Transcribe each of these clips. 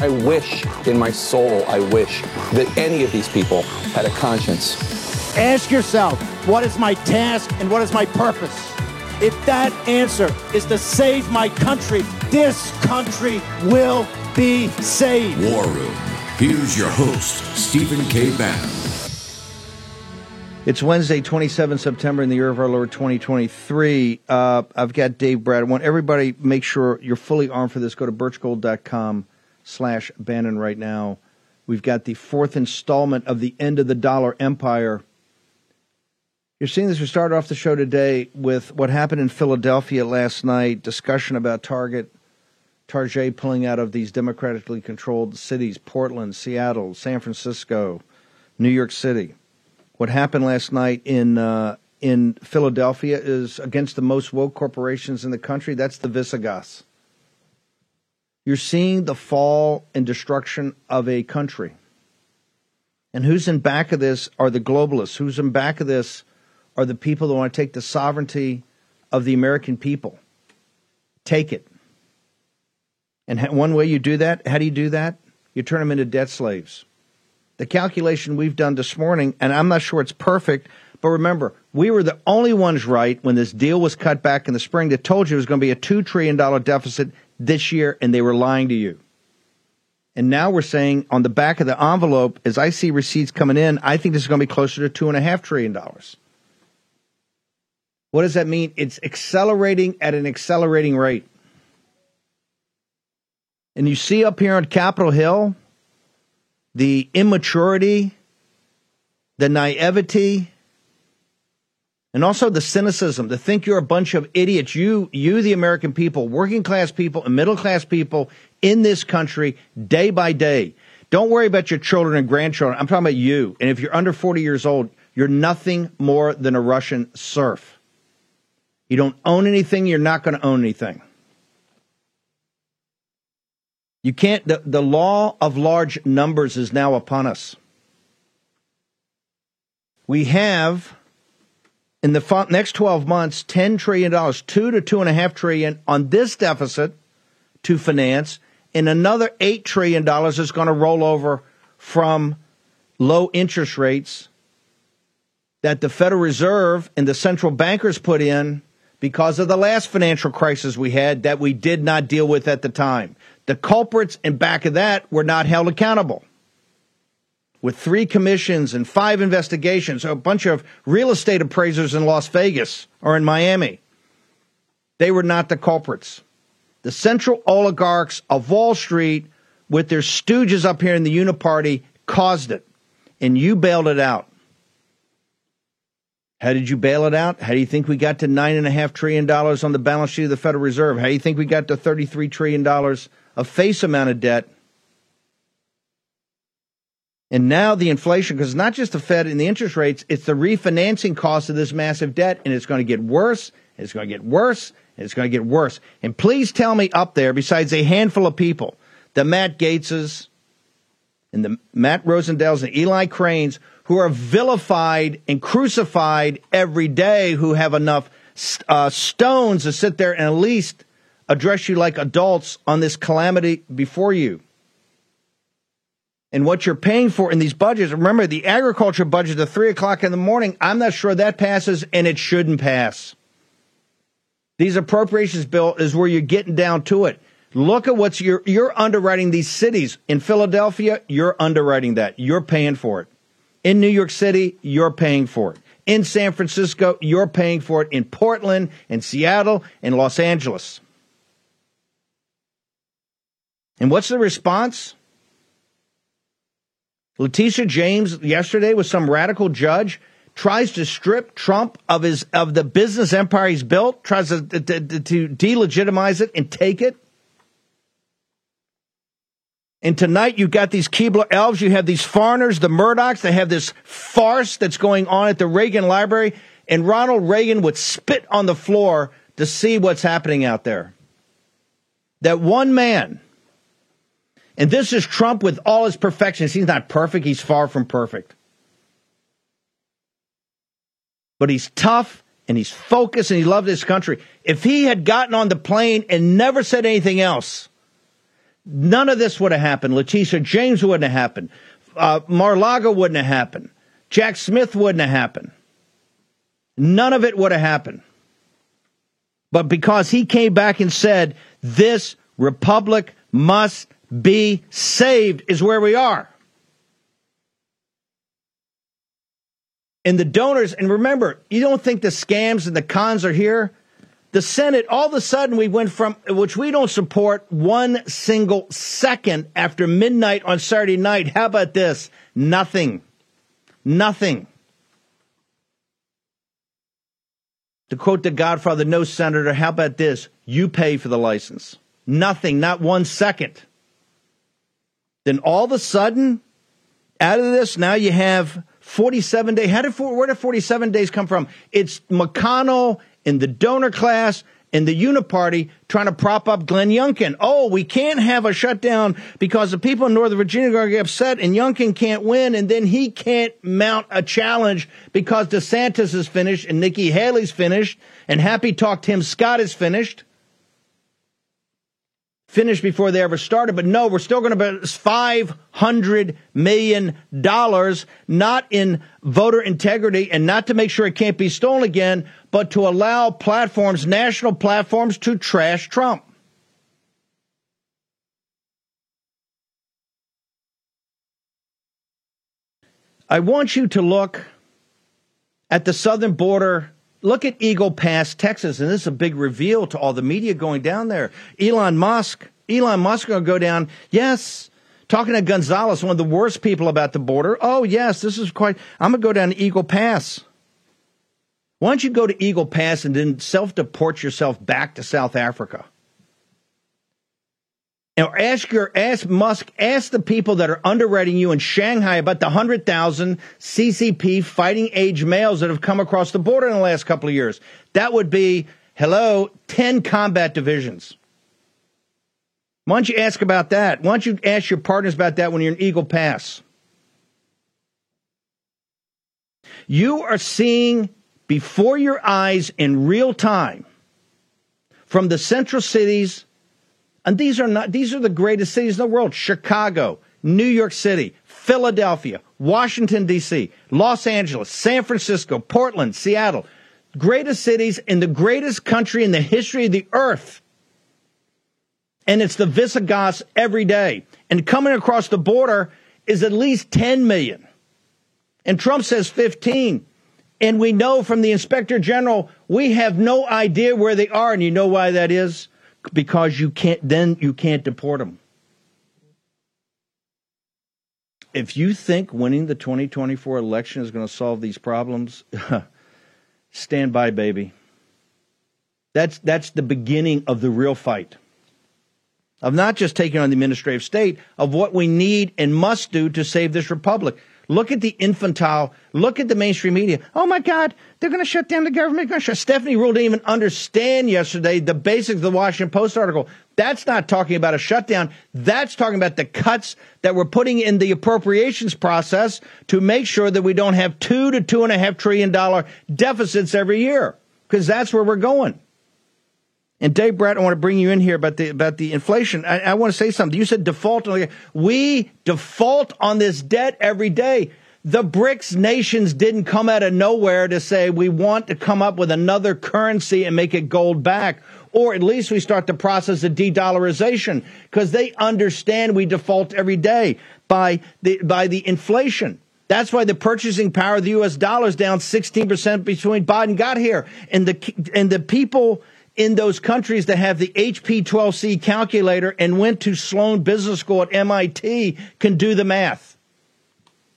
I wish in my soul, I wish that any of these people had a conscience. Ask yourself, what is my task and what is my purpose? If that answer is to save my country, this country will be saved. War Room. Here's your host, Stephen K. Bannon. It's Wednesday, 27 September in the year of our Lord 2023. Uh, I've got Dave Brat. I want everybody make sure you're fully armed for this. Go to birchgold.com slash Bannon right now. We've got the fourth installment of the End of the Dollar Empire. You're seeing this. We started off the show today with what happened in Philadelphia last night, discussion about Target, Target pulling out of these democratically controlled cities, Portland, Seattle, San Francisco, New York City. What happened last night in uh, in Philadelphia is against the most woke corporations in the country. That's the Visigoths. You're seeing the fall and destruction of a country. And who's in back of this are the globalists. Who's in back of this are the people that want to take the sovereignty of the American people. Take it. And one way you do that, how do you do that? You turn them into debt slaves. The calculation we've done this morning, and I'm not sure it's perfect, but remember, we were the only ones right when this deal was cut back in the spring that told you it was going to be a $2 trillion deficit this year, and they were lying to you. And now we're saying on the back of the envelope, as I see receipts coming in, I think this is going to be closer to $2.5 trillion. What does that mean? It's accelerating at an accelerating rate. And you see up here on Capitol Hill the immaturity, the naivety, and also the cynicism to think you're a bunch of idiots. You, you, the American people, working class people and middle class people in this country day by day. Don't worry about your children and grandchildren. I'm talking about you. And if you're under 40 years old, you're nothing more than a Russian serf. You don't own anything, you're not going to own anything. You can't, the, the law of large numbers is now upon us. We have, in the next 12 months, $10 trillion, two to two and a half trillion on this deficit to finance, and another $8 trillion is going to roll over from low interest rates that the Federal Reserve and the central bankers put in because of the last financial crisis we had that we did not deal with at the time. The culprits in back of that were not held accountable. With three commissions and five investigations, a bunch of real estate appraisers in Las Vegas or in Miami, they were not the culprits. The central oligarchs of Wall Street, with their stooges up here in the Uniparty, caused it. And you bailed it out. How did you bail it out? How do you think we got to $9.5 trillion on the balance sheet of the Federal Reserve? How do you think we got to $33 trillion of face amount of debt? And now the inflation, because it's not just the Fed and the interest rates, it's the refinancing cost of this massive debt, and it's going to get worse, it's going to get worse, it's going to get worse. And please tell me up there, besides a handful of people, the Matt Gaetzes and the Matt Rosendales and Eli Cranes, who are vilified and crucified every day, who have enough uh, stones to sit there and at least address you like adults on this calamity before you. And what you're paying for in these budgets, remember the agriculture budget at three o'clock in the morning, I'm not sure that passes and it shouldn't pass. These appropriations bill is where you're getting down to it. Look at what's you're, you're underwriting these cities. In Philadelphia, you're underwriting that. You're paying for it. In New York City, you're paying for it. In San Francisco, you're paying for it. In Portland, in Seattle, in Los Angeles. And what's the response? Letitia James yesterday with some radical judge tries to strip Trump of his of the business empire he's built, tries to, to, to delegitimize it and take it. And tonight you've got these Keebler elves, you have these foreigners, the Murdochs, they have this farce that's going on at the Reagan Library, and Ronald Reagan would spit on the floor to see what's happening out there. That one man, and this is Trump with all his perfections. He's not perfect, he's far from perfect. But he's tough and he's focused and he loved his country. If he had gotten on the plane and never said anything else, none of this would have happened. Letitia James wouldn't have happened. Uh, Mar-Lago wouldn't have happened. Jack Smith wouldn't have happened. None of it would have happened. But because he came back and said, this republic must be saved, is where we are. And the donors, and remember, you don't think the scams and the cons are here? The Senate, all of a sudden, we went from, which we don't support one single second after midnight on Saturday night. How about this? Nothing. Nothing. To quote the Godfather, no senator, how about this? You pay for the license. Nothing, not one second. Then all of a sudden, out of this, now you have 47 days. Did, where did 47 days come from? It's McConnell in the donor class and the Uniparty trying to prop up Glenn Youngkin. Oh, we can't have a shutdown because the people in Northern Virginia are going to get upset and Youngkin can't win and then he can't mount a challenge because DeSantis is finished and Nikki Haley's finished and Happy Talk Tim Scott is finished finished before they ever started. But no, we're still going to be $500 million, not in voter integrity and not to make sure it can't be stolen again, but to allow platforms, national platforms, to trash Trump. I want you to look at the southern border Look at Eagle Pass, Texas, and this is a big reveal to all the media going down there. Elon Musk, Elon Musk going to go down. Yes, talking to Gonzalez, one of the worst people about the border. Oh yes, this is quite. I'm going to go down to Eagle Pass. Why don't you go to Eagle Pass and then self deport yourself back to South Africa? Or ask your ask Musk, ask the people that are underwriting you in Shanghai about the hundred thousand CCP fighting age males that have come across the border in the last couple of years. That would be hello, ten combat divisions. Why don't you ask about that? Why don't you ask your partners about that when you're in Eagle Pass? You are seeing before your eyes in real time from the central cities and these are not, these are the greatest cities in the world. Chicago, New York City, Philadelphia, Washington, D.C., Los Angeles, San Francisco, Portland, Seattle. Greatest cities in the greatest country in the history of the earth. And it's the Visigoths every day. And coming across the border is at least 10 million. And Trump says 15. And we know from the inspector general, we have no idea where they are. And you know why that is? Because you can't then you can't deport them. If you think winning the 2024 election is going to solve these problems, stand by, baby. That's that's the beginning of the real fight. Of not just taking on the administrative state, of what we need and must do to save this republic. Look at the infantile. Look at the mainstream media. Oh my God, they're going to shut down the government. Stephanie Ruhle didn't even understand yesterday the basics of the Washington Post article. That's not talking about a shutdown. That's talking about the cuts that we're putting in the appropriations process to make sure that we don't have two to two and a half trillion dollar deficits every year, because that's where we're going. And Dave Brat, I want to bring you in here about the about the inflation. I, I want to say something. You said default. We default on this debt every day. The BRICS nations didn't come out of nowhere to say we want to come up with another currency and make it gold back, or at least we start the process of de-dollarization because they understand we default every day by the by the inflation. That's why the purchasing power of the U.S. dollar is down 16% between Biden got here, and the and the people in those countries that have the HP 12C calculator and went to Sloan Business School at MIT can do the math.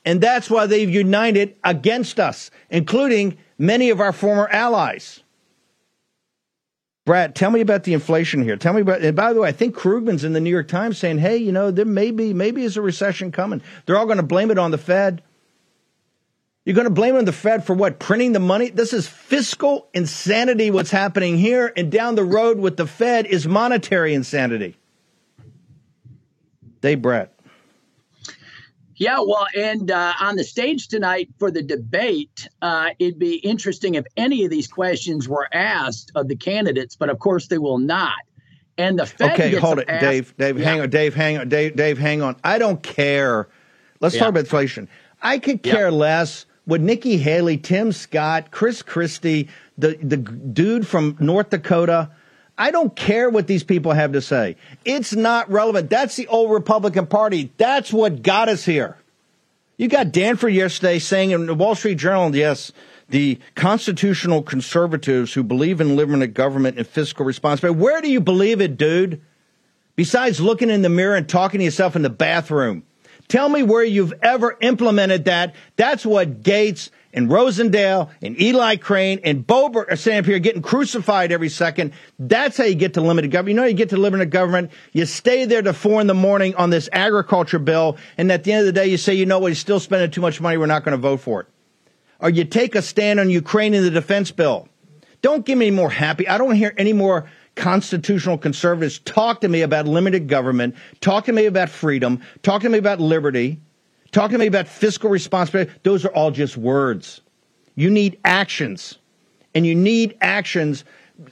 And that's why they've united against us, including many of our former allies. Brat, tell me about the inflation here. Tell me about. And by the way, I think Krugman's in the New York Times saying, "Hey, you know, there may be maybe is a recession coming." They're all going to blame it on the Fed. You're going to blame on the Fed for what? Printing the money? This is fiscal insanity. What's happening here and down the road with the Fed is monetary insanity. Dave Brat. Yeah, well, and uh, on the stage tonight for the debate, uh, it'd be interesting if any of these questions were asked of the candidates, but of course they will not. And the Fed okay, hold it, asked, Dave. Dave, yeah. hang on. Dave, hang on. Dave, Dave, hang on. I don't care. Let's Yeah. talk about inflation. I could care Yeah. less what Nikki Haley, Tim Scott, Chris Christie, the the dude from North Dakota. I don't care what these people have to say. It's not relevant. That's the old Republican Party. That's what got us here. You got Danford yesterday saying in the Wall Street Journal, yes, the constitutional conservatives who believe in limited government and fiscal responsibility. Where do you believe it, dude? Besides looking in the mirror and talking to yourself in the bathroom. Tell me where you've ever implemented that. That's what Gaetz and Rosendale and Eli Crane and Boebert are saying up here getting crucified every second. That's how you get to limited government. You know you get to limited government? You stay there to four in the morning on this agriculture bill, and at the end of the day, you say, you know what, he's still spending too much money, we're not going to vote for it. Or you take a stand on Ukraine in the defense bill. Don't give me any more happy. I don't hear any more constitutional conservatives talk to me about limited government, talk to me about freedom, talk to me about liberty, talk to me about fiscal responsibility. Those are all just words. You need actions. And you need actions.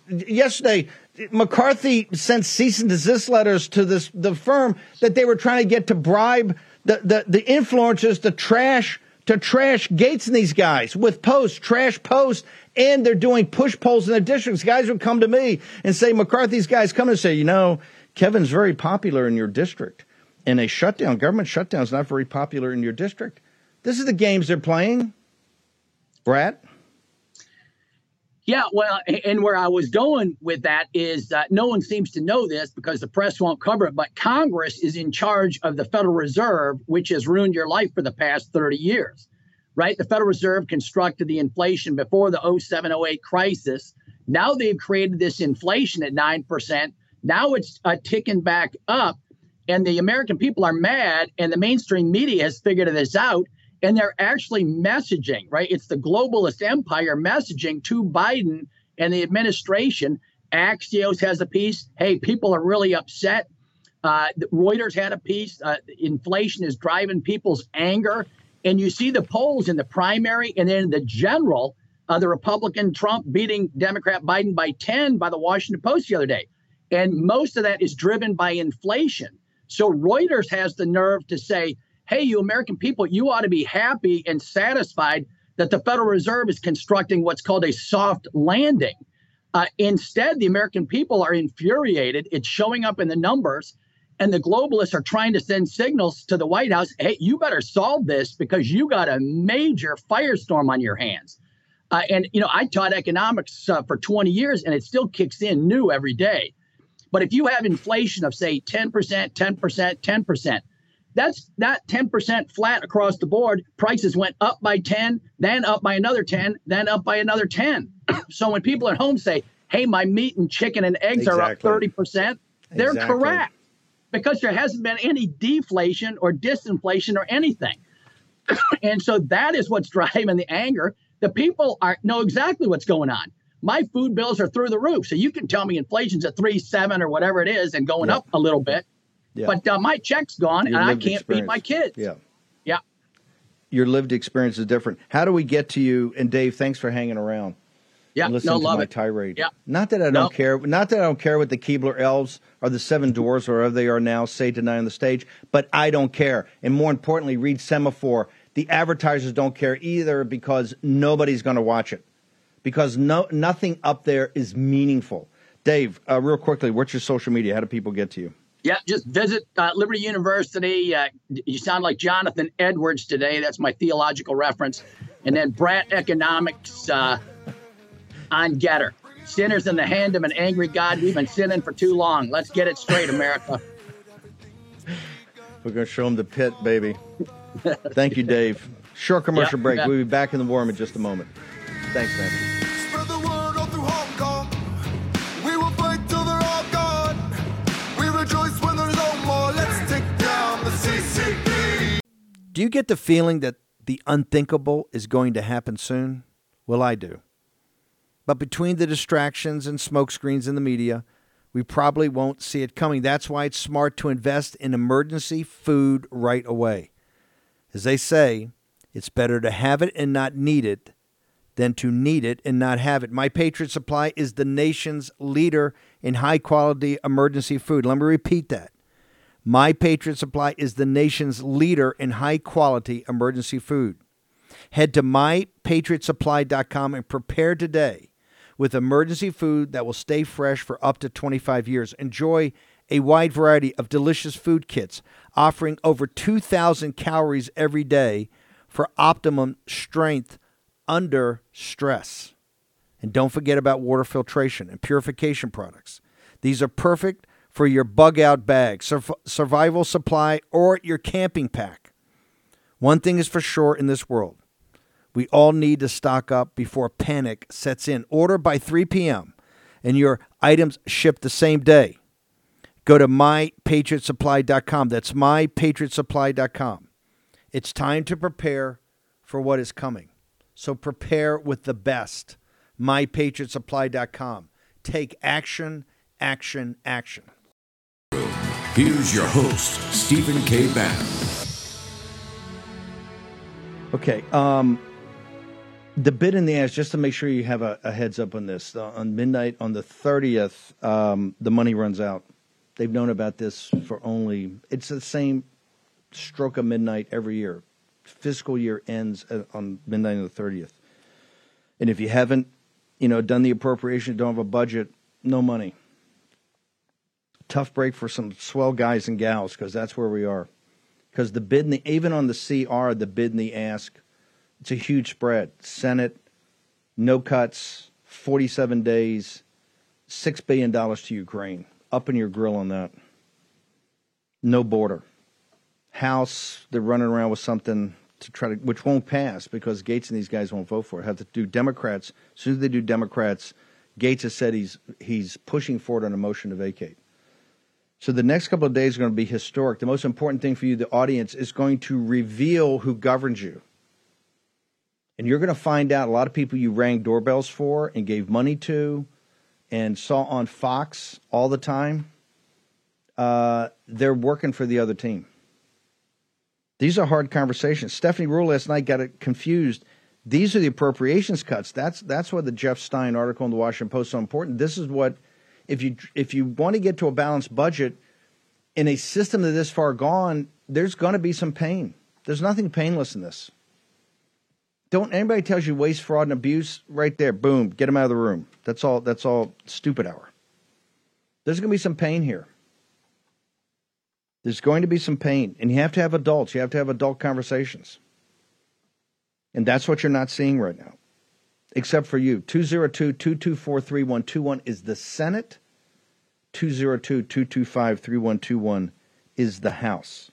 Yesterday, McCarthy sent cease and desist letters to this the firm that they were trying to get to bribe the, the, the influencers to trash to trash Gaetz and these guys with posts, trash posts, and they're doing push polls in their districts. Guys would come to me and say, McCarthy's guys come and say, you know, Kevin's very popular in your district. And a shutdown, government shutdown is not very popular in your district. This is the games they're playing. Brat? Yeah, well, and where I was going with that is that no one seems to know this because the press won't cover it, but Congress is in charge of the Federal Reserve, which has ruined your life for the past 30 years, right? The Federal Reserve constructed the inflation before the 07 08 crisis. Now they've created this inflation at 9%. Now it's uh, ticking back up, and the American people are mad, and the mainstream media has figured this out and they're actually messaging, right? It's the globalist empire messaging to Biden and the administration. Axios has a piece. Hey, people are really upset. Uh, Reuters had a piece. Uh, inflation is driving people's anger. And you see the polls in the primary and then the general, uh, the Republican Trump beating Democrat Biden by 10 by the Washington Post the other day. And most of that is driven by inflation. So Reuters has the nerve to say, hey, you American people, you ought to be happy and satisfied that the Federal Reserve is constructing what's called a soft landing. Uh, instead, the American people are infuriated. It's showing up in the numbers. And the globalists are trying to send signals to the White House hey, you better solve this because you got a major firestorm on your hands. Uh, and, you know, I taught economics uh, for 20 years and it still kicks in new every day. But if you have inflation of, say, 10%, 10%, 10%, that's not 10% flat across the board. Prices went up by 10, then up by another 10, then up by another 10. so when people at home say, hey, my meat and chicken and eggs are up 30%, they're Exactly. correct because there hasn't been any deflation or disinflation or anything. and so that is what's driving the anger. The people are know exactly what's going on. My food bills are through the roof. So you can tell me inflation's at three seven or whatever it is and going Yeah. up a little bit. Yeah. But uh, my check's gone Your and I can't feed my kids. Yeah. Yeah. Your lived experience is different. How do we get to you? And Dave, thanks for hanging around. Yeah. and No, to love my it. tirade. Yeah. Not that I don't care. Not that I don't care what the Keebler elves or the seven dwarfs or whatever they are now say tonight on the stage. But I don't care. And more importantly, read Semafor. The advertisers don't care either because nobody's going to watch it because no nothing up there is meaningful. Dave, uh, real quickly, what's your social media? How do people get to you? Yeah, just visit uh, Liberty University. Uh, you sound like Jonathan Edwards today. That's my theological reference. And then Brat Economics uh, on Gettr. Sinners in the hand of an angry God. We've been sinning for too long. Let's get it straight, America. We're going to show them the pit, baby. Thank you, Dave. Short commercial yep, break. Yep. We'll be back in the warm in just a moment. Thanks, man. Do you get the feeling that the unthinkable is going to happen soon? Well, I do. But between the distractions and smokescreens in the media, we probably won't see it coming. That's why it's smart to invest in emergency food right away. As they say, it's better to have it and not need it than to need it and not have it. My Patriot Supply is the nation's leader in high quality emergency food. Let me repeat that. My Patriot Supply is the nation's leader in high quality emergency food. Head to mypatriotsupply.com and prepare today with emergency food that will stay fresh for up to 25 years. Enjoy a wide variety of delicious food kits offering over 2,000 calories every day for optimum strength under stress. And don't forget about water filtration and purification products. These are perfect for your bug out bag, survival supply, or your camping pack. One thing is for sure in this world we all need to stock up before panic sets in. Order by 3 p.m. and your items ship the same day. Go to mypatriotsupply.com. That's mypatriotsupply.com. It's time to prepare for what is coming. So prepare with the best. mypatriotsupply.com. Take action, action, action. Here's your host, Stephen K. Bannon. Okay. Um, the bid in the ass, just to make sure you have a, a heads up on this, uh, on midnight on the 30th, um, the money runs out. They've known about this for only, it's the same stroke of midnight every year. Fiscal year ends on midnight on the 30th. And if you haven't, you know, done the appropriation, don't have a budget, no money. Tough break for some swell guys and gals because that's where we are. Because the bid, in the, even on the CR, the bid and the ask it's a huge spread. Senate, no cuts, 47 days, $6 billion to Ukraine. Up in your grill on that. No border. House, they're running around with something to try to, which won't pass because Gaetz and these guys won't vote for it. Have to do Democrats. As soon as they do Democrats, Gaetz has said he's he's pushing forward on a motion to vacate. So the next couple of days are going to be historic. The most important thing for you, the audience, is going to reveal who governs you. And you're going to find out a lot of people you rang doorbells for and gave money to and saw on Fox all the time, uh, they're working for the other team. These are hard conversations. Stephanie Ruhle last night got it confused. These are the appropriations cuts. That's that's why the Jeff Stein article in the Washington Post is so important. This is what if you if you want to get to a balanced budget in a system that this far gone, there's going to be some pain. There's nothing painless in this. Don't anybody tells you waste, fraud, and abuse right there. Boom, get them out of the room. That's all. That's all. Stupid hour. There's going to be some pain here. There's going to be some pain, and you have to have adults. You have to have adult conversations, and that's what you're not seeing right now, except for you. 202-224-3121 is the Senate. 202-225-3121 is the House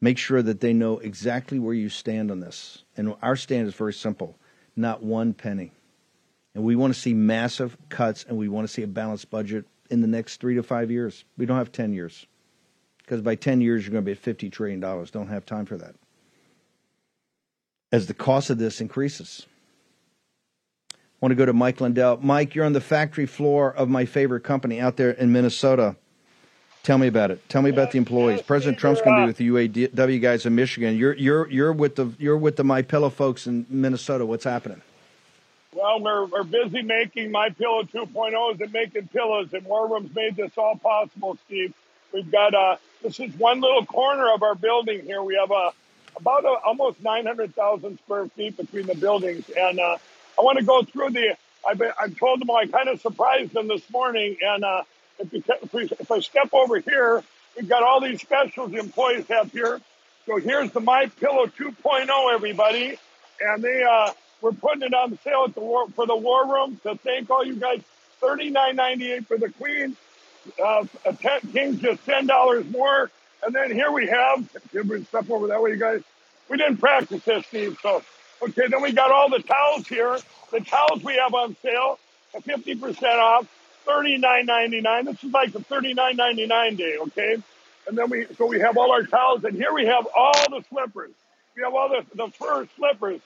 make sure that they know exactly where you stand on this. And our stand is very simple not one penny. And we want to see massive cuts and we want to see a balanced budget in the next three to five years. We don't have 10 years. Because by 10 years, you're going to be at $50 trillion. Don't have time for that. As the cost of this increases. I want to go to Mike Lindell. Mike, you're on the factory floor of my favorite company out there in Minnesota. Tell me about it. Tell me about the employees. President Trump's going to be with the UAW guys in Michigan. You're you're you're with the you're with the My Pillow folks in Minnesota. What's happening? Well, we're, we're busy making My Pillow 2.0s and making pillows, and War Room's made this all possible, Steve. We've got uh, this is one little corner of our building here. We have a about a, almost 900,000 square feet between the buildings, and uh, I want to go through the. I've, been, I've told them I kind of surprised them this morning, and uh, if, if, we, if I step over here, we've got all these specials the employees have here. So here's the My Pillow 2.0, everybody, and they uh, we're putting it on sale at the war for the War Room. So thank all you guys. $39.98 for the Queen. Uh, a ten, King's just ten dollars more. And then here we have. Can we step over that way, you guys? We didn't practice this, Steve. So okay, then we got all the towels here. The towels we have on sale, 50% off. $39.99. This is like the $39.99 day, okay? and then we so we have all our towels, and here we have all the slippers. We have all the the fur slippers.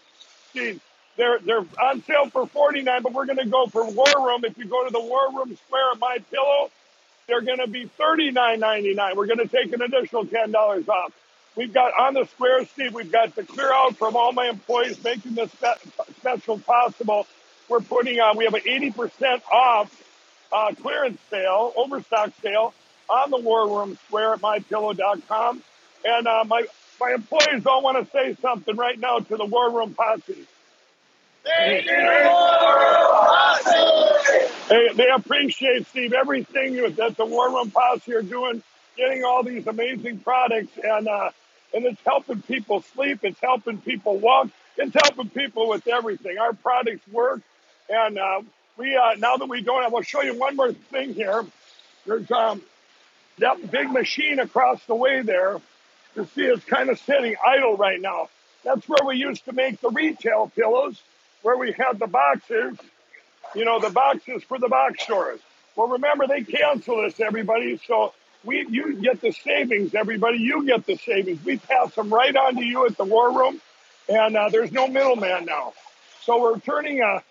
See, they're they're on sale for forty nine, but we're going to go for War Room. If you go to the War Room Square at My Pillow, they're going to be thirty nine ninety nine. We're going to take an additional ten dollars off. We've got on the square, Steve. We've got the clear out from all my employees, making this spe- special possible. We're putting on. We have an eighty percent off uh, clearance sale, overstock sale on the War Room Square at MyPillow.com, and uh, my my employees all want to say something right now to the War Room Posse. They, they appreciate, Steve, everything that the War Room Posse are doing, getting all these amazing products, and uh, and it's helping people sleep, it's helping people walk, it's helping people with everything. Our products work, and uh, we uh, now that we don't, I will show you one more thing here. There's um, that big machine across the way there. You see, it's kind of sitting idle right now. That's where we used to make the retail pillows, where we had the boxes, you know, the boxes for the box stores. Well, remember they cancel this, everybody. So we, you get the savings, everybody. You get the savings. We pass them right on to you at the war room, and uh, there's no middleman now. So we're turning a,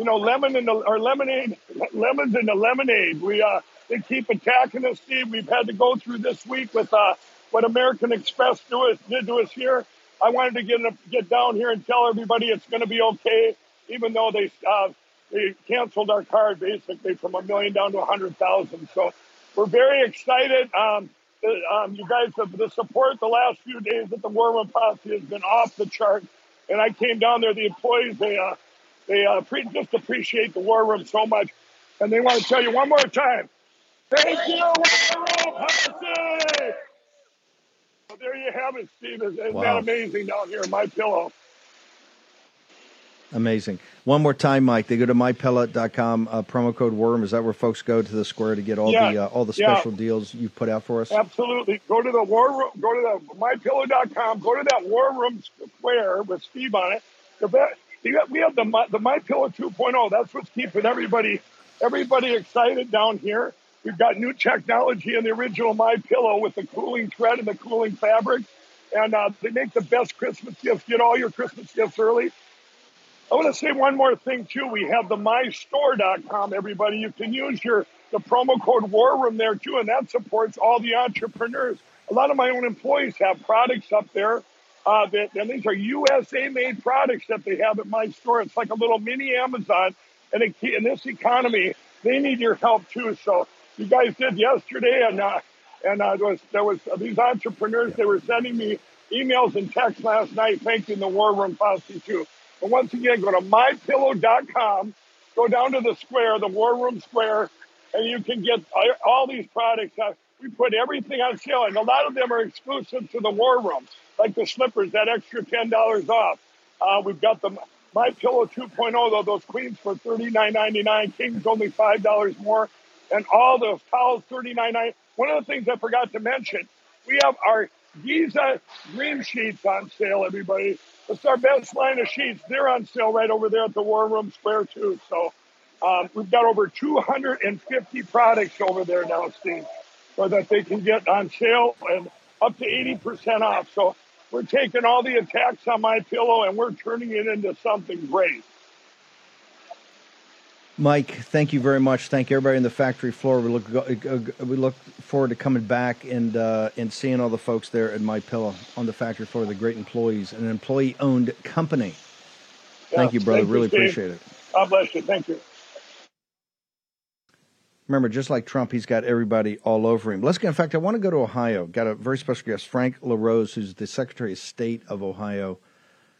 you know, lemon into or lemonade, lemons into lemonade. We uh, they keep attacking us, Steve. We've had to go through this week with uh, what American Express do did to us here. I wanted to get get down here and tell everybody it's going to be okay, even though they uh, they canceled our card basically from a million down to a hundred thousand. So we're very excited. Um, um, you guys have the support the last few days at the War Room Posse has been off the chart, and I came down there. The employees they uh, they uh, pre- just appreciate the War Room so much, and they want to tell you one more time. Thank you, War Room Posse. So there you have it, Steve. Isn't Wow. that amazing down here in my pillow? Amazing. One more time, Mike. They go to mypillow.com, uh, promo code worm. Is that where folks go to the square to get all Yeah. the uh, all the Yeah. special deals you've put out for us? Absolutely. Go to the war room, go to the mypillow.com, go to that war room square with Steve on it. The we have we have the the My Pillow 2.0. That's what's keeping everybody everybody excited down here. We've got new technology in the original My Pillow with the cooling thread and the cooling fabric, and uh, they make the best Christmas gifts. Get all your Christmas gifts early. I want to say one more thing too. We have the mystore.com, everybody. You can use your the promo code War Room there too, and that supports all the entrepreneurs. A lot of my own employees have products up there. Uh, that, and these are USA made products that they have at my store. It's like a little mini Amazon. And in this economy, they need your help too. So you guys did yesterday, and uh, and uh, there was there was uh, these entrepreneurs. They were sending me emails and texts last night thanking the War Room Posse too. But once again, go to mypillow.com, go down to the square, the War Room Square, and you can get all- all these products. Uh, we put everything on sale, and a lot of them are exclusive to the War Room, like the slippers, that extra ten dollars off. Uh, we've got the My Pillow 2.0, though those queens for $39.99, kings only five dollars more, and all those towels $39.99. One of the things I forgot to mention, we have our Giza Dream Sheets on sale, everybody. It's our best line of sheets. They're on sale right over there at the War Room Square, too. So um, we've got over 250 products over there now, Steve, so that they can get on sale and up to 80% off. So we're taking all the attacks on my pillow and we're turning it into something great. Mike, thank you very much. Thank everybody in the factory floor. We look uh, we look forward to coming back and uh, and seeing all the folks there at My Pillow on the factory floor. The great employees, an employee owned company. Thank you, brother. thank you, really Steve. appreciate it. God bless you. Thank you. Remember, just like Trump, he's got everybody all over him. Let's get. In fact, I want to go to Ohio. Got a very special guest, Frank LaRose, who's the Secretary of State of Ohio.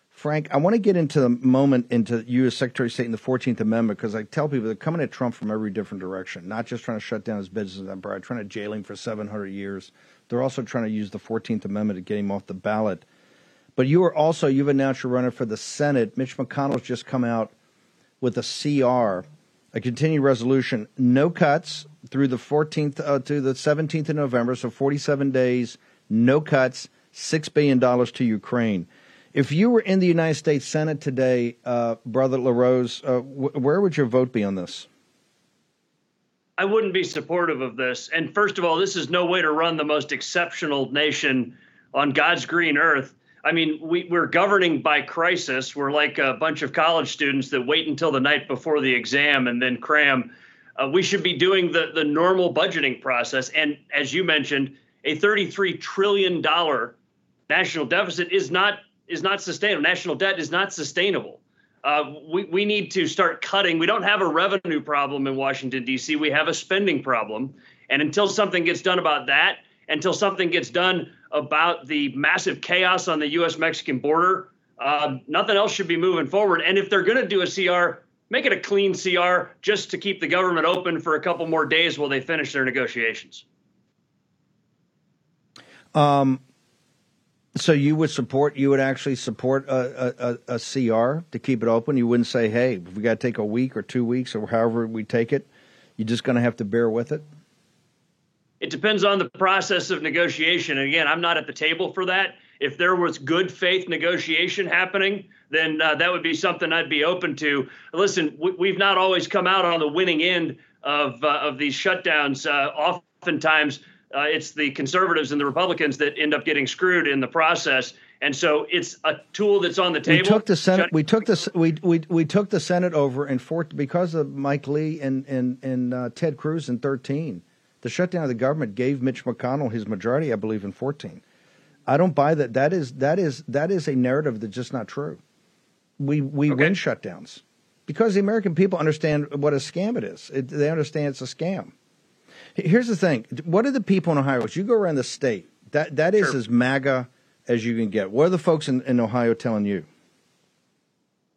Frank, I want to get into the moment into you as Secretary of State in the Fourteenth Amendment because I tell people they're coming at Trump from every different direction. Not just trying to shut down his business empire, trying to jail him for seven hundred years. They're also trying to use the Fourteenth Amendment to get him off the ballot. But you are also you've announced you're running for the Senate. Mitch McConnell's just come out with a CR, a continued resolution, no cuts through the 14th uh, to the 17th of November, so 47 days, no cuts, six billion dollars to Ukraine. If you were in the United States Senate today, uh, Brother LaRose, uh, wh- where would your vote be on this? I wouldn't be supportive of this. And first of all, this is no way to run the most exceptional nation on God's green earth. I mean, we, we're governing by crisis. We're like a bunch of college students that wait until the night before the exam and then cram. Uh, we should be doing the, the normal budgeting process. And as you mentioned, a $33 trillion national deficit is not is not sustainable. National debt is not sustainable. Uh, we, we need to start cutting. We don't have a revenue problem in Washington, D.C., we have a spending problem. And until something gets done about that, until something gets done about the massive chaos on the U.S. Mexican border, uh, nothing else should be moving forward. And if they're going to do a CR, make it a clean CR just to keep the government open for a couple more days while they finish their negotiations. Um, so you would support? You would actually support a, a, a, CR to keep it open. You wouldn't say, "Hey, we got to take a week or two weeks or however we take it." You're just going to have to bear with it. It depends on the process of negotiation. And again, I'm not at the table for that. If there was good faith negotiation happening, then uh, that would be something I'd be open to. Listen, we, have not always come out on the winning end of uh, of these shutdowns. Uh, oftentimes, uh, it's the conservatives and the Republicans that end up getting screwed in the process. And so it's a tool that's on the table. We took the Senate. We took the we we we took the Senate over in four because of Mike Lee and and and uh, Ted Cruz in thirteen. The shutdown of the government gave Mitch McConnell his majority, I believe, in fourteen. I don't buy that. That is that is that is a narrative that's just not true. We we okay. win shutdowns because the American people understand what a scam it is. It, they understand it's a scam. Here's the thing: what are the people in Ohio? As you go around the state, that that is sure. as MAGA as you can get. What are the folks in, in Ohio telling you?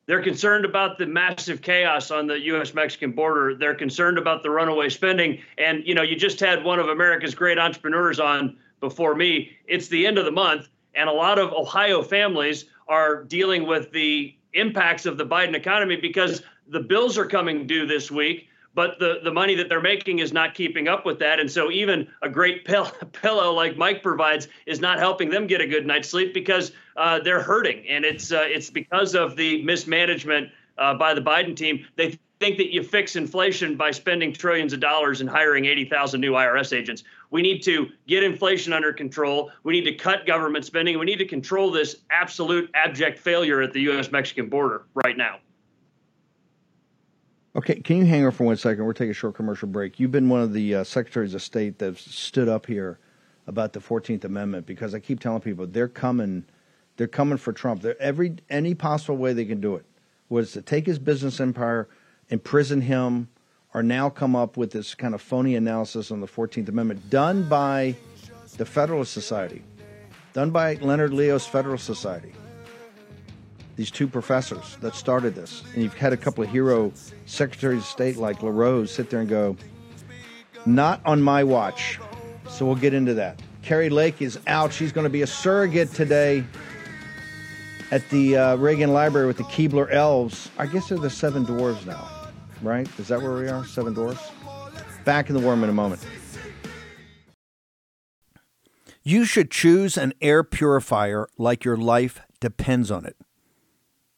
They're concerned about the massive chaos on the U.S. Mexican border. They're concerned about the runaway spending. And, you know, you just had one of America's great entrepreneurs on before me. It's the end of the month, and a lot of Ohio families are dealing with the impacts of the Biden economy because the bills are coming due this week but the, the money that they're making is not keeping up with that. And so even a great pill, pillow like Mike provides is not helping them get a good night's sleep because uh, they're hurting. And it's uh, it's because of the mismanagement uh, by the Biden team. They think that you fix inflation by spending trillions of dollars and hiring 80,000 new IRS agents. We need to get inflation under control. We need to cut government spending. We need to control this absolute abject failure at the U.S. Mexican border right now. Okay, can you hang on for one second? We're taking a short commercial break. You've been one of the uh, secretaries of state that stood up here about the Fourteenth Amendment because I keep telling people they're coming, they're coming for Trump. They're every any possible way they can do it was to take his business empire, imprison him, or now come up with this kind of phony analysis on the Fourteenth Amendment done by the Federalist Society, done by Leonard Leo's Federalist Society these two professors that started this. And you've had a couple of hero secretaries of state like LaRose sit there and go, not on my watch. So we'll get into that. Kari Lake is out. She's going to be a surrogate today at the uh, Reagan Library with the Keebler Elves. I guess they're the Seven Dwarves now, right? Is that where we are? Seven Dwarves? Back in the warm in a moment. You should choose an air purifier like your life depends on it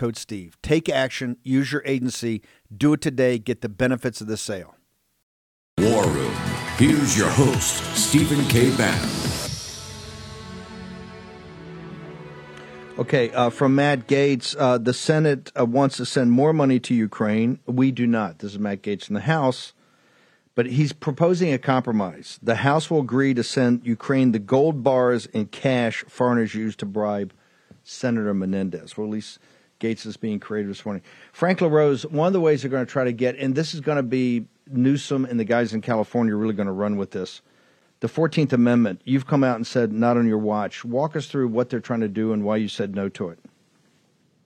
code Steve. Take action, use your agency, do it today, get the benefits of the sale. War Room. Here's your host, Stephen K. Bannon. Okay, uh, from Matt Gaetz, uh, the Senate uh, wants to send more money to Ukraine. We do not. This is Matt Gaetz in the House. But he's proposing a compromise. The House will agree to send Ukraine the gold bars and cash foreigners used to bribe Senator Menendez. Well, at least Gaetz is being created this morning. Frank LaRose, one of the ways they're going to try to get, and this is going to be Newsom and the guys in California are really going to run with this the 14th Amendment, you've come out and said not on your watch. Walk us through what they're trying to do and why you said no to it.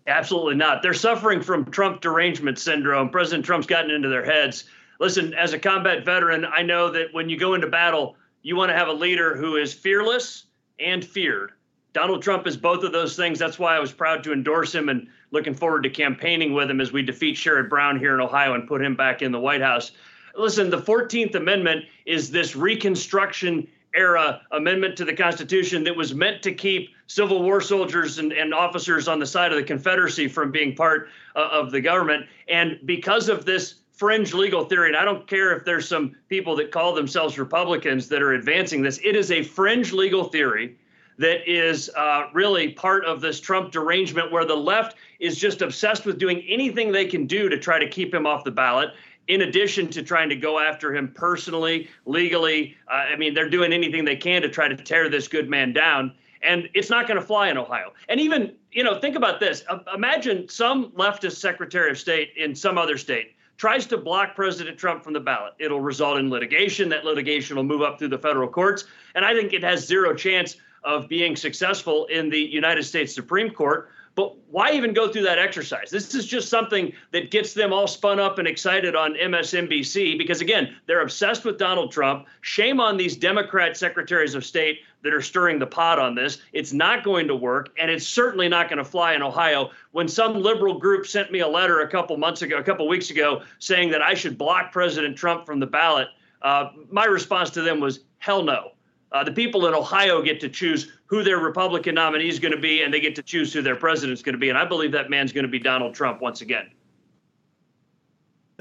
Absolutely not. They're suffering from Trump derangement syndrome. President Trump's gotten into their heads. Listen, as a combat veteran, I know that when you go into battle, you want to have a leader who is fearless and feared. Donald Trump is both of those things. That's why I was proud to endorse him and looking forward to campaigning with him as we defeat Sherrod Brown here in Ohio and put him back in the White House listen, the 14th Amendment is this Reconstruction era amendment to the Constitution that was meant to keep Civil War soldiers and, and officers on the side of the Confederacy from being part uh, of the government. And because of this fringe legal theory, and I don't care if there's some people that call themselves Republicans that are advancing this, it is a fringe legal theory that is uh, really part of this Trump derangement where the left is just obsessed with doing anything they can do to try to keep him off the ballot in addition to trying to go after him personally, legally, uh, I mean, they're doing anything they can to try to tear this good man down. And it's not going to fly in Ohio. And even, you know, think about this. Uh, imagine some leftist secretary of state in some other state tries to block President Trump from the ballot. It'll result in litigation. That litigation will move up through the federal courts. And I think it has zero chance of being successful in the United States Supreme Court but why even go through that exercise? This is just something that gets them all spun up and excited on MSNBC because, again, they're obsessed with Donald Trump. Shame on these Democrat secretaries of state that are stirring the pot on this. It's not going to work, and it's certainly not going to fly in Ohio. When some liberal group sent me a letter a couple months ago, a couple weeks ago, saying that I should block President Trump from the ballot, uh, my response to them was hell no. Uh, the people in Ohio get to choose who their Republican nominee is going to be, and they get to choose who their president is going to be. And I believe that man's going to be Donald Trump once again.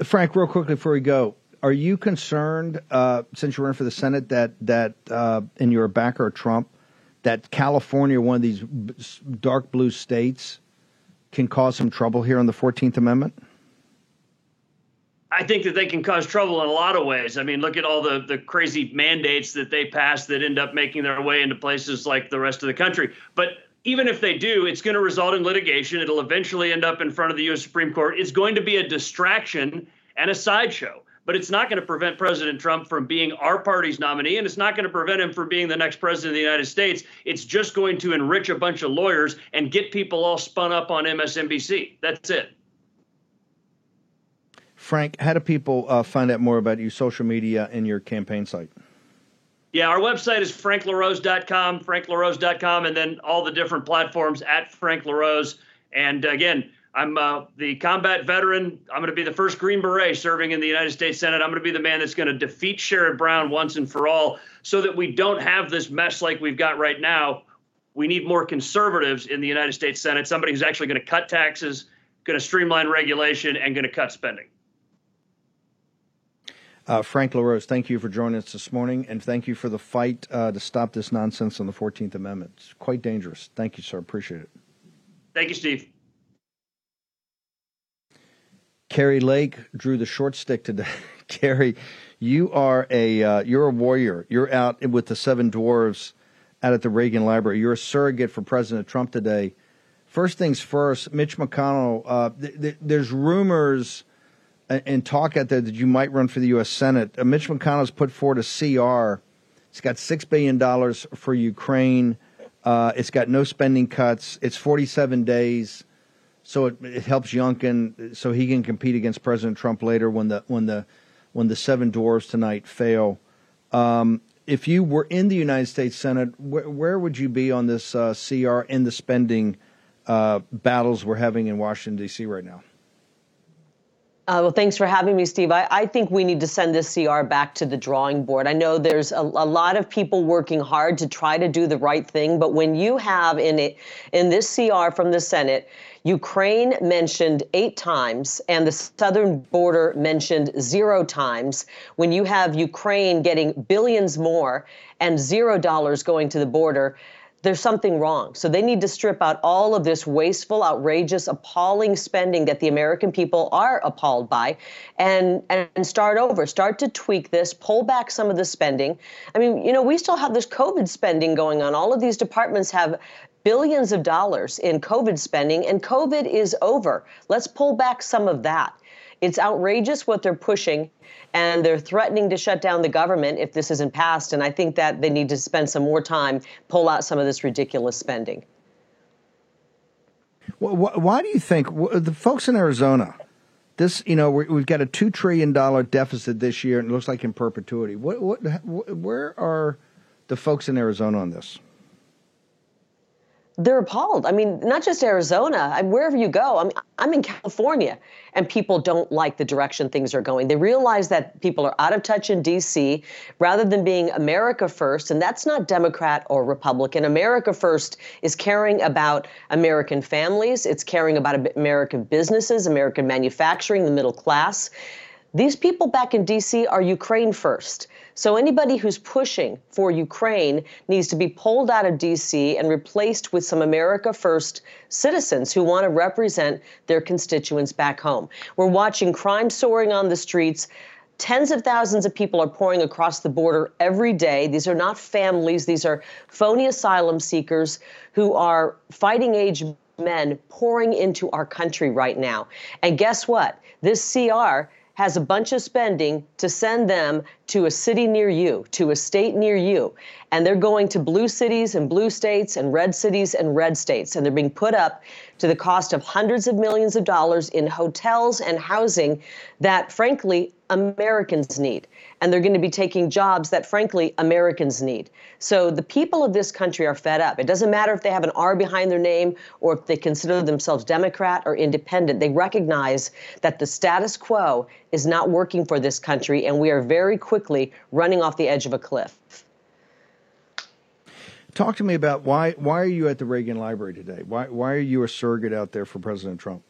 Frank, real quickly before we go, are you concerned, uh, since you're running for the Senate, that that uh, and you're a backer of Trump, that California, one of these dark blue states, can cause some trouble here on the Fourteenth Amendment? I think that they can cause trouble in a lot of ways. I mean, look at all the the crazy mandates that they pass that end up making their way into places like the rest of the country. But even if they do, it's going to result in litigation. It'll eventually end up in front of the U.S. Supreme Court. It's going to be a distraction and a sideshow. But it's not going to prevent President Trump from being our party's nominee, and it's not going to prevent him from being the next president of the United States. It's just going to enrich a bunch of lawyers and get people all spun up on MSNBC. That's it. Frank, how do people uh, find out more about you, social media, and your campaign site? Yeah, our website is franklarose.com, franklarose.com, and then all the different platforms at Frank LaRose. And again, I'm uh, the combat veteran. I'm going to be the first Green Beret serving in the United States Senate. I'm going to be the man that's going to defeat Sherrod Brown once and for all so that we don't have this mess like we've got right now. We need more conservatives in the United States Senate, somebody who's actually going to cut taxes, going to streamline regulation, and going to cut spending. Uh, Frank LaRose, thank you for joining us this morning, and thank you for the fight uh, to stop this nonsense on the 14th Amendment. It's quite dangerous. Thank you, sir. Appreciate it. Thank you, Steve. Kari Lake drew the short stick today. Kari, you are a uh, you're a warrior. You're out with the seven dwarves out at the Reagan Library. You're a surrogate for President Trump today. First things first, Mitch McConnell. Uh, th- th- there's rumors and talk out there that you might run for the U.S. Senate. Uh, Mitch McConnell's put forward a CR. It's got $6 billion for Ukraine. Uh, it's got no spending cuts. It's 47 days. So it, it helps Youngkin so he can compete against President Trump later when the, when the, when the seven dwarfs tonight fail. Um, if you were in the United States Senate, wh- where would you be on this uh, CR and the spending uh, battles we're having in Washington, D.C. right now? Uh, well, thanks for having me, Steve. I, I, think we need to send this CR back to the drawing board. I know there's a, a, lot of people working hard to try to do the right thing, but when you have in it in this CR from the Senate, Ukraine mentioned eight times and the southern border mentioned zero times, when you have Ukraine getting billions more and zero dollars going to the border, there's something wrong. So they need to strip out all of this wasteful, outrageous, appalling spending that the American people are appalled by and, and start over. Start to tweak this, pull back some of the spending. I mean, you know, we still have this COVID spending going on. All of these departments have billions of dollars in COVID spending, and COVID is over. Let's pull back some of that. It's outrageous what they're pushing, and they're threatening to shut down the government if this isn't passed. And I think that they need to spend some more time, pull out some of this ridiculous spending. Why do you think the folks in Arizona? This, you know, we have got a two trillion dollar deficit this year, and it looks like in perpetuity. What, what, where are the folks in Arizona on this? They're appalled. I mean, not just Arizona, wherever you go. I'm, I'm in California, and people don't like the direction things are going. They realize that people are out of touch in D.C. rather than being America first, and that's not Democrat or Republican. America first is caring about American families, it's caring about American businesses, American manufacturing, the middle class. These people back in D.C. are Ukraine first. So anybody who's pushing for Ukraine needs to be pulled out of DC and replaced with some America First citizens who want to represent their constituents back home. We're watching crime soaring on the streets. Tens of thousands of people are pouring across the border every day. These are not families, these are phony asylum seekers who are fighting age men pouring into our country right now. And guess what? This CR has a bunch of spending to send them to a city near you, to a state near you. And they're going to blue cities and blue states and red cities and red states. And they're being put up to the cost of hundreds of millions of dollars in hotels and housing that, frankly, Americans need. And they're going to be taking jobs that, frankly, Americans need. So the people of this country are fed up. It doesn't matter if they have an R behind their name or if they consider themselves Democrat or independent. They recognize that the status quo is not working for this country, and we are very quickly running off the edge of a cliff. Talk to me about why why are you at the Reagan Library today? Why why are you a surrogate out there for President Trump?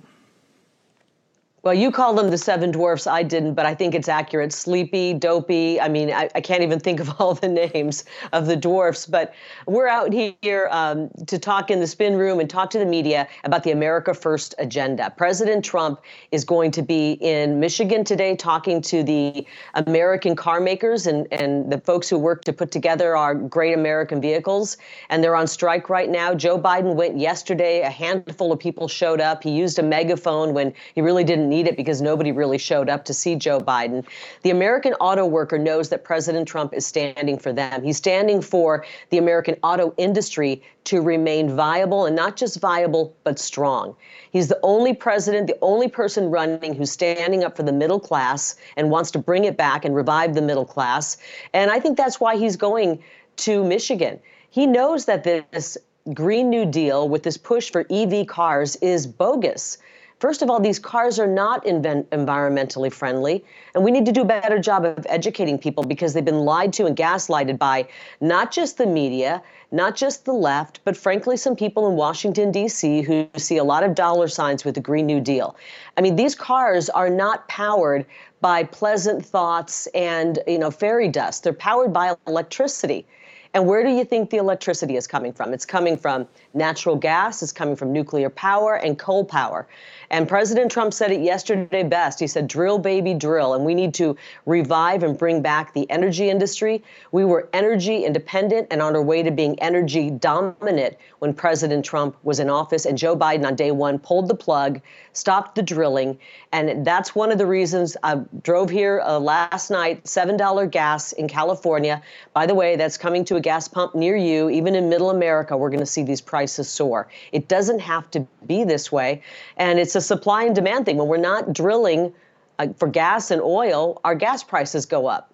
Well, you call them the seven dwarfs. I didn't, but I think it's accurate. Sleepy, dopey. I mean, I, I can't even think of all the names of the dwarfs, but we're out here um, to talk in the spin room and talk to the media about the America First agenda. President Trump is going to be in Michigan today talking to the American car makers and, and the folks who work to put together our great American vehicles. And they're on strike right now. Joe Biden went yesterday. A handful of people showed up. He used a megaphone when he really didn't need it because nobody really showed up to see Joe Biden. The American auto worker knows that President Trump is standing for them. He's standing for the American auto industry to remain viable and not just viable, but strong. He's the only president, the only person running who's standing up for the middle class and wants to bring it back and revive the middle class. And I think that's why he's going to Michigan. He knows that this Green New Deal with this push for EV cars is bogus. First of all, these cars are not environmentally friendly, and we need to do a better job of educating people because they've been lied to and gaslighted by not just the media, not just the left, but frankly, some people in Washington, D.C., who see a lot of dollar signs with the Green New Deal. I mean, these cars are not powered by pleasant thoughts and you know fairy dust. They're powered by electricity. And where do you think the electricity is coming from? It's coming from natural gas, it's coming from nuclear power and coal power. And President Trump said it yesterday best. He said, drill, baby, drill. And we need to revive and bring back the energy industry. We were energy independent and on our way to being energy dominant when President Trump was in office. And Joe Biden on day one pulled the plug, stopped the drilling. And that's one of the reasons I drove here uh, last night, $7 gas in California. By the way, that's coming to a gas pump near you. Even in middle America, we're going to see these prices soar. It doesn't have to be this way. And it's a supply and demand thing. When we're not drilling uh, for gas and oil, our gas prices go up.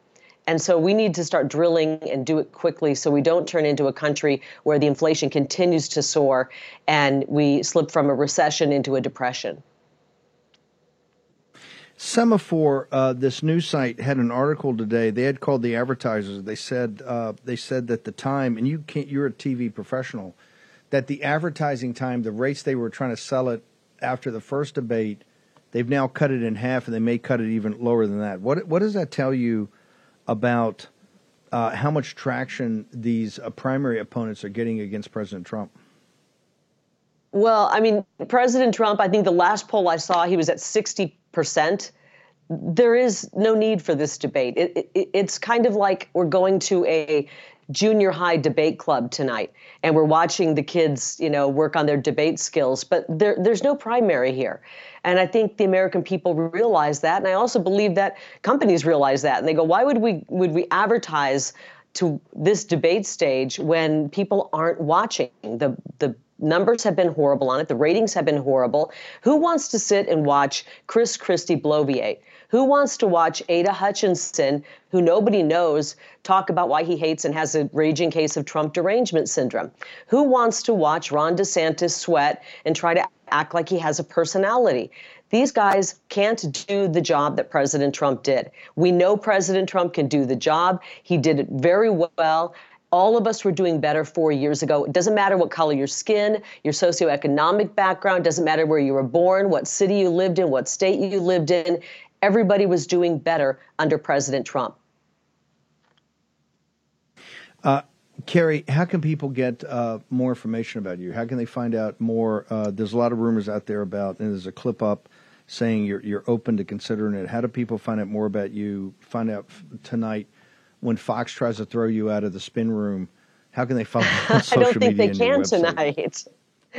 And so we need to start drilling and do it quickly so we don't turn into a country where the inflation continues to soar and we slip from a recession into a depression. Semafor, uh, this news site had an article today. They had called the advertisers. They said uh, they said that the time, and you can't. You're a TV professional. That the advertising time, the rates they were trying to sell it after the first debate, they've now cut it in half, and they may cut it even lower than that. What what does that tell you about uh, how much traction these uh, primary opponents are getting against President Trump? Well, I mean, President Trump, I think the last poll I saw, he was at 60%. There is no need for this debate. It, it, it's kind of like we're going to a junior high debate club tonight and we're watching the kids, you know, work on their debate skills, but there, there's no primary here. And I think the American people realize that. And I also believe that companies realize that. And they go, why would we would we advertise to this debate stage when people aren't watching? The the numbers have been horrible on it. The ratings have been horrible. Who wants to sit and watch Chris Christie bloviate? Who wants to watch Asa Hutchinson, who nobody knows, talk about why he hates and has a raging case of Trump derangement syndrome? Who wants to watch Ron DeSantis sweat and try to act like he has a personality? These guys can't do the job that President Trump did. We know President Trump can do the job. He did it very well all of us were doing better four years ago. It doesn't matter what color your skin, your socioeconomic background, doesn't matter where you were born, what city you lived in, what state you lived in. Everybody was doing better under President Trump. Uh, Kari, how can people get uh, more information about you? How can they find out more? Uh, there's a lot of rumors out there about, and there's a clip up saying you're you're open to considering it. How do people find out more about you? Find out tonight when Fox tries to throw you out of the spin room, how can they follow on social I don't think they can tonight.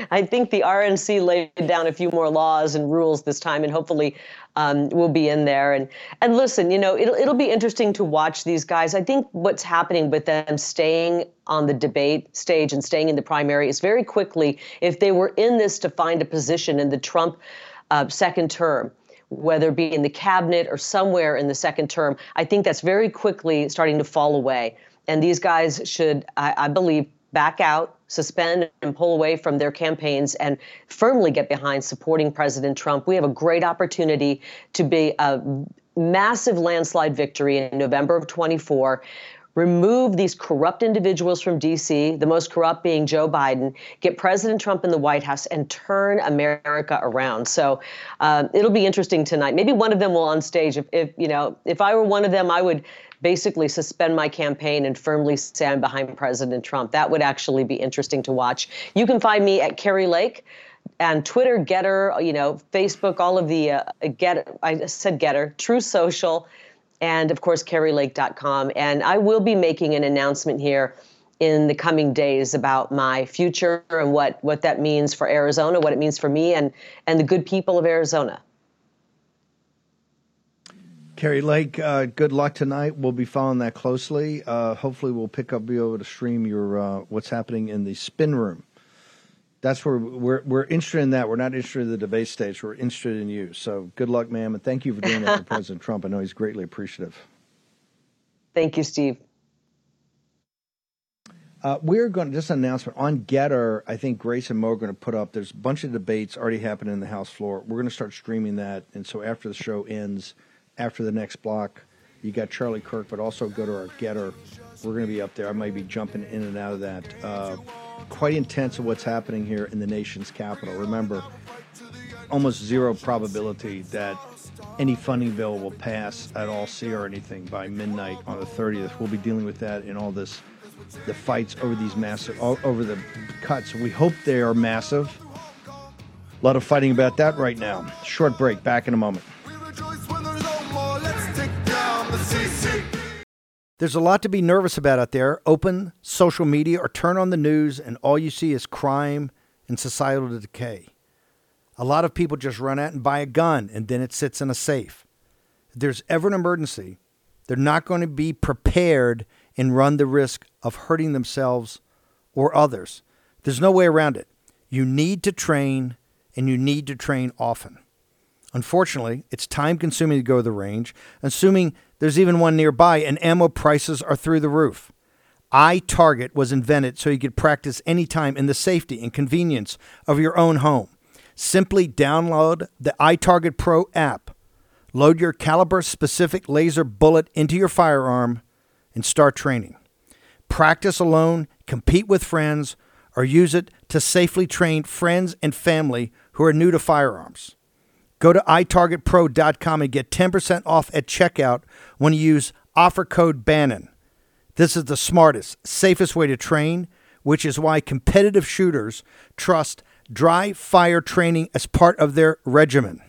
I think the RNC laid down a few more laws and rules this time, and hopefully um, we'll be in there. And and listen, you know, it'll it'll be interesting to watch these guys. I think what's happening with them staying on the debate stage and staying in the primary is very quickly, if they were in this to find a position in the Trump uh, second term, whether it be in the cabinet or somewhere in the second term, I think that's very quickly starting to fall away. And these guys should, I, I believe, back out, suspend, and pull away from their campaigns and firmly get behind supporting President Trump. We have a great opportunity to be a massive landslide victory in November of 24 remove these corrupt individuals from DC, the most corrupt being Joe Biden, get President Trump in the White House, and turn America around. So uh, it'll be interesting tonight. Maybe one of them will on stage. If, if you know, if I were one of them, I would basically suspend my campaign and firmly stand behind President Trump. That would actually be interesting to watch. You can find me at Kari Lake and Twitter, Gettr, you know, Facebook, all of the uh, Get. I said Gettr, Truth Social and of course, karilake.com. And I will be making an announcement here in the coming days about my future and what, what that means for Arizona, what it means for me and, and the good people of Arizona. Kari Lake, uh, good luck tonight. We'll be following that closely. Uh, hopefully, we'll pick up, be able to stream your uh, what's happening in the spin room that's where we're we're interested in that. We're not interested in the debate stage. We're interested in you. So good luck, ma'am, and thank you for doing that for President Trump. I know he's greatly appreciative. Thank you, Steve. Uh, we're going to just an announcement on Gettr. I think Grace and Mo are going to put up. There's a bunch of debates already happening in the House floor. We're going to start streaming that, and so after the show ends, after the next block, you got Charlie Kirk, but also go to our Gettr. We're going to be up there. I might be jumping in and out of that. Uh, quite intense of what's happening here in the nation's capital. Remember, almost zero probability that any funding bill will pass at all, see or anything by midnight on the 30th. We'll be dealing with that in all this, the fights over these massive, over the cuts. We hope they are massive. A lot of fighting about that right now. Short break. Back in a moment. There's a lot to be nervous about out there. Open social media or turn on the news, and all you see is crime and societal decay. A lot of people just run out and buy a gun, and then it sits in a safe. If there's ever an emergency, they're not going to be prepared and run the risk of hurting themselves or others. There's no way around it. You need to train, and you need to train often. Unfortunately, it's time consuming to go to the range, assuming there's even one nearby, and ammo prices are through the roof. iTarget was invented so you could practice anytime in the safety and convenience of your own home. Simply download the iTarget Pro app, Load your caliber specific laser bullet into your firearm and start training. Practice alone, compete with friends, or use it to safely train friends and family who are new to firearms. Go to itargetpro.com and get 10% off at checkout when you use offer code Bannon. This is the smartest, safest way to train, which is why competitive shooters trust dry fire training as part of their regimen.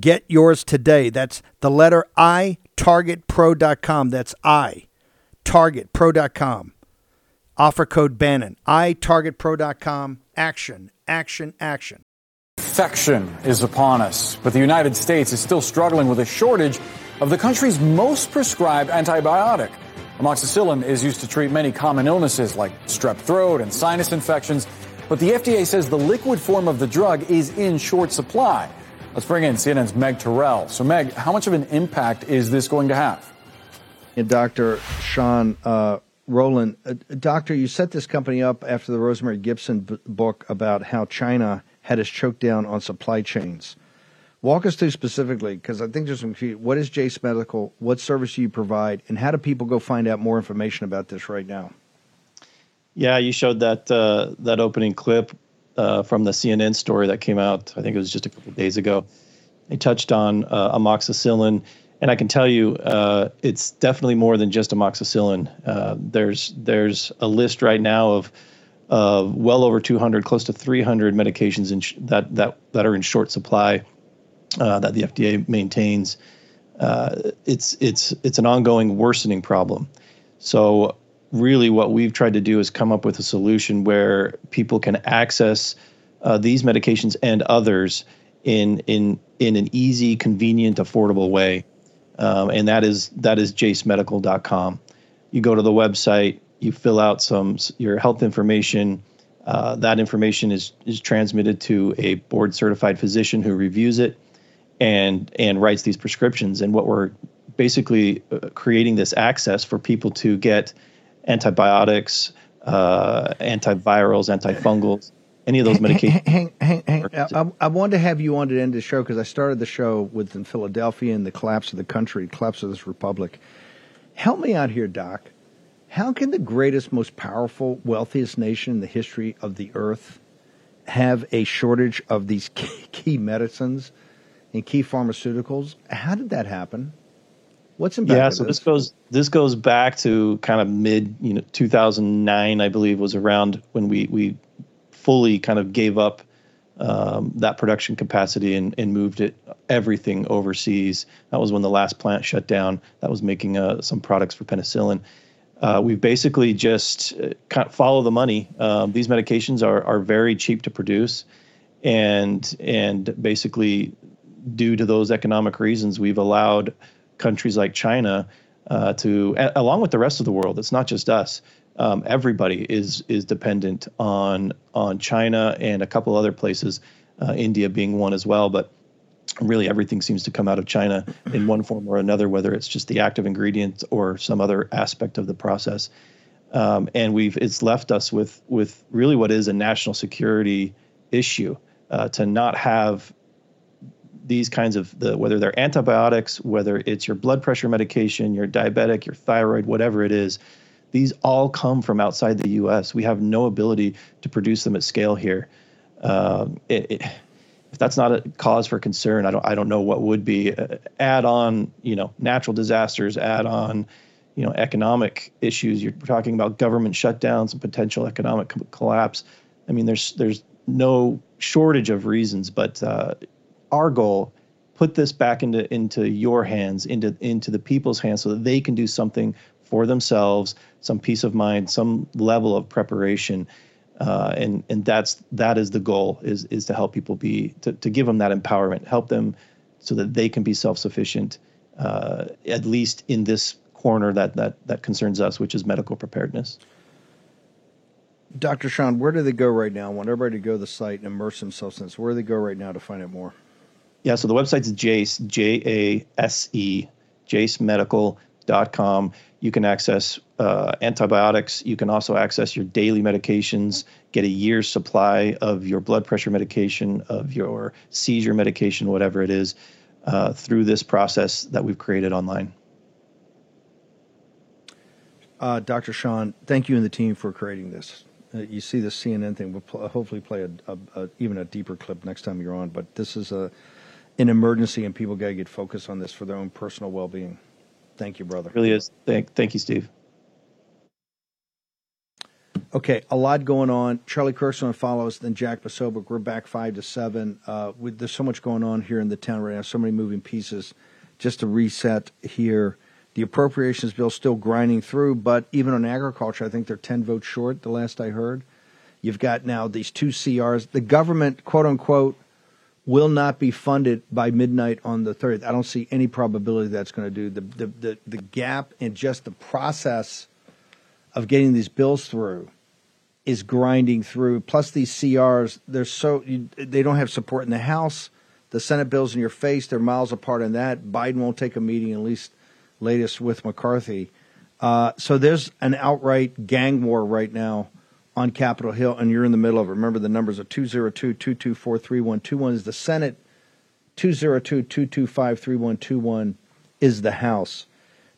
Get yours today. That's the letter I, targetpro.com. That's I, targetpro.com. Offer code Bannon. I, targetpro.com. Action, action, action. Infection is upon us, but the United States is still struggling with a shortage of the country's most prescribed antibiotic. Amoxicillin is used to treat many common illnesses like strep throat and sinus infections, but the FDA says the liquid form of the drug is in short supply. Let's bring in CNN's Meg Tirrell. So, Meg, how much of an impact is this going to have? And Dr. Sean uh, Rowland, uh, Doctor, you set this company up after the Rosemary Gibson b- book about how China had us choked down on supply chains. Walk us through specifically, because I think there's some confusion. What is Jase Medical? What service do you provide? And how do people go find out more information about this right now? Yeah, you showed that uh, that opening clip uh, from the CNN story that came out. I think it was just a couple days ago. They touched on uh, amoxicillin, and I can tell you, uh, it's definitely more than just amoxicillin. Uh, there's there's a list right now of uh, well over 200, close to 300 medications sh- that that that are in short supply uh, that the FDA maintains. it's it's it's an ongoing worsening problem. So really what we've tried to do is come up with a solution where people can access uh, these medications and others in in in an easy, convenient, affordable way, um, and that is that is jasemedical.com. You go to the website, you fill out some your health information. Uh, that information is is transmitted to a board certified physician who reviews it and and writes these prescriptions. And what we're basically uh, creating this access for people to get antibiotics, uh, antivirals, antifungals, any of those medications. Hang, hang, hang, I, I, wanted to have you on to end the show because I started the show with in Philadelphia and the collapse of the country, collapse of this republic. Help me out here, Doc. How can the greatest, most powerful, wealthiest nation in the history of the earth have a shortage of these key medicines and key pharmaceuticals? How did that happen? What's in Yeah, so this? this goes this goes back to kind of mid, you know, 2009, I believe, was around when we we fully kind of gave up um, that production capacity and, and moved it everything overseas. That was when the last plant shut down. That was making uh, some products for penicillin. Uh, we basically just uh, follow the money. Um, these medications are are very cheap to produce, and and basically due to those economic reasons, we've allowed countries like China uh, to, a- along with the rest of the world. It's not just us. Um, everybody is is dependent on on China and a couple other places, uh, India being one as well. But really, everything seems to come out of China in one form or another, whether it's just the active ingredient or some other aspect of the process. Um, and we've it's left us with with really what is a national security issue uh, to not have these kinds of the whether they're antibiotics, whether it's your blood pressure medication, your diabetic, your thyroid, whatever it is, these all come from outside the U.S. We have no ability to produce them at scale here. Um, it, it, if that's not a cause for concern, I don't I don't know what would be. Uh, add on, you know, natural disasters. Add on, you know, economic issues. You're talking about government shutdowns and potential economic collapse. I mean, there's there's no shortage of reasons, but uh, our goal put this back into into your hands into into the people's hands so that they can do something for themselves some peace of mind some level of preparation uh, and and that's that is the goal is is to help people be to, to give them that empowerment help them so that they can be self-sufficient uh, at least in this corner that that that concerns us which is medical preparedness Dr. Sean, where do they go right now? I want everybody to go to the site and immerse themselves in this. Where do they go right now to find out more? Yeah, so the website's Jase, J A S E, jasemedical.com. You can access uh, antibiotics. You can also access your daily medications, get a year's supply of your blood pressure medication, of your seizure medication, whatever it is. uh, through this process that we've created online. Uh, Dr. Sean, thank you and the team for creating this. Uh, you see the CNN thing. We'll pl- hopefully play a, a, a, even a deeper clip next time you're on. But this is a an emergency, and people got to get focused on this for their own personal well being. Thank you, brother. It really is. Thank, thank you, Steve. Okay, a lot going on. Charlie Kirkson follows, then Jack Posobiec. We're back five to seven. Uh, with, there's so much going on here in the town right now, so many moving pieces. Just to reset here, the appropriations bill still grinding through, but even on agriculture, I think they're 10 votes short, the last I heard. You've got now these two CRs. The government, quote unquote, will not be funded by midnight on the 30th. I don't see any probability that's going to do. The, the, the, the gap in just the process of getting these bills through is grinding through. Plus, these CRs, they're so you, they don't have support in the House. The Senate bills in your face; they're miles apart in that. Biden won't take a meeting, at least latest with McCarthy. Uh, so there's an outright gang war right now on Capitol Hill, and you're in the middle of it. Remember, the numbers are 202 224 3121 is the Senate, 202 225 3121 is the House.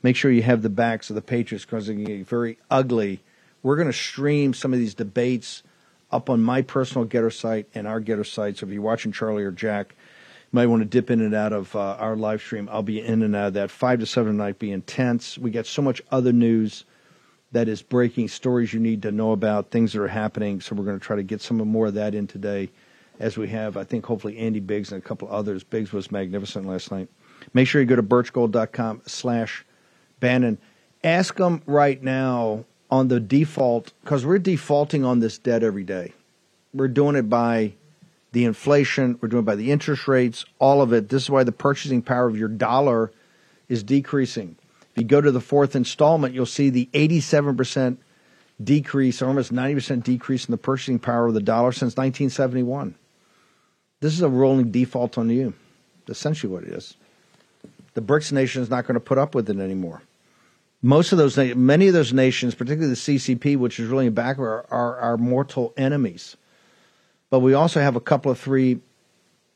Make sure you have the backs of the Patriots because it can get very ugly we're going to stream some of these debates up on my personal Gettr site and our Gettr site. So if you're watching Charlie or Jack, you might want to dip in and out of uh, our live stream. I'll be in and out of that. Five to seven tonight be intense. We got so much other news that is breaking, stories you need to know about, things that are happening. So we're going to try to get some more of that in today as we have, I think, hopefully Andy Biggs and a couple others. Biggs was magnificent last night. Make sure you go to birchgold.com slash Bannon. Ask them right now on the default because we're defaulting on this debt every day. We're doing it by the inflation, we're doing it by the interest rates, all of it. This is why the purchasing power of your dollar is decreasing. If you go to the fourth installment, you'll see the 87% decrease, almost 90% decrease in the purchasing power of the dollar since 1971. This is a rolling default on you. Essentially, what it is. The BRICS nation is not going to put up with it anymore most of those, many of those nations, particularly the CCP, which is really in back, are, are our mortal enemies. But we also have a couple of three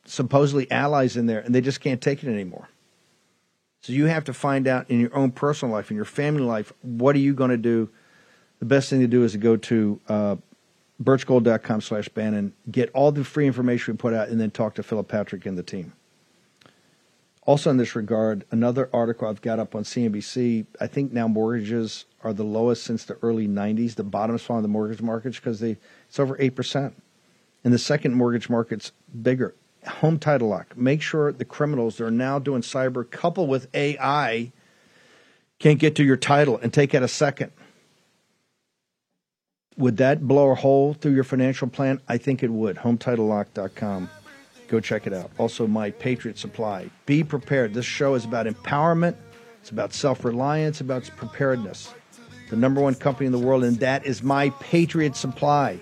supposedly allies in there, and they just can't take it anymore. So you have to find out in your own personal life, in your family life, what are you going to do? The best thing to do is to go to uh, birchgold.com slash Bannon, get all the free information we put out, and then talk to Philip Patrick and the team. Also, in this regard, another article I've got up on CNBC. I think now mortgages are the lowest since the early '90s. The bottom spot of the mortgage markets because they it's over eight percent, and the second mortgage market's bigger. Home title lock. Make sure the criminals that are now doing cyber, coupled with AI, can't get to your title and take out a second. Would that blow a hole through your financial plan? I think it would. HometitleLock.com. Go check it out. Also, My Patriot Supply. Be prepared. This show is about empowerment, it's about self reliance, about preparedness. The number one company in the world, and that is My Patriot Supply.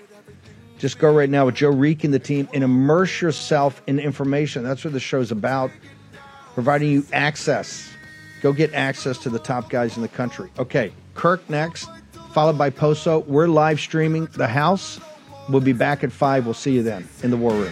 Just go right now with Joe Reek and the team and immerse yourself in information. That's what the show's about, providing you access. Go get access to the top guys in the country. Okay, Kirk next, followed by Poso. We're live streaming the house. We'll be back at 5. We'll see you then in the war room.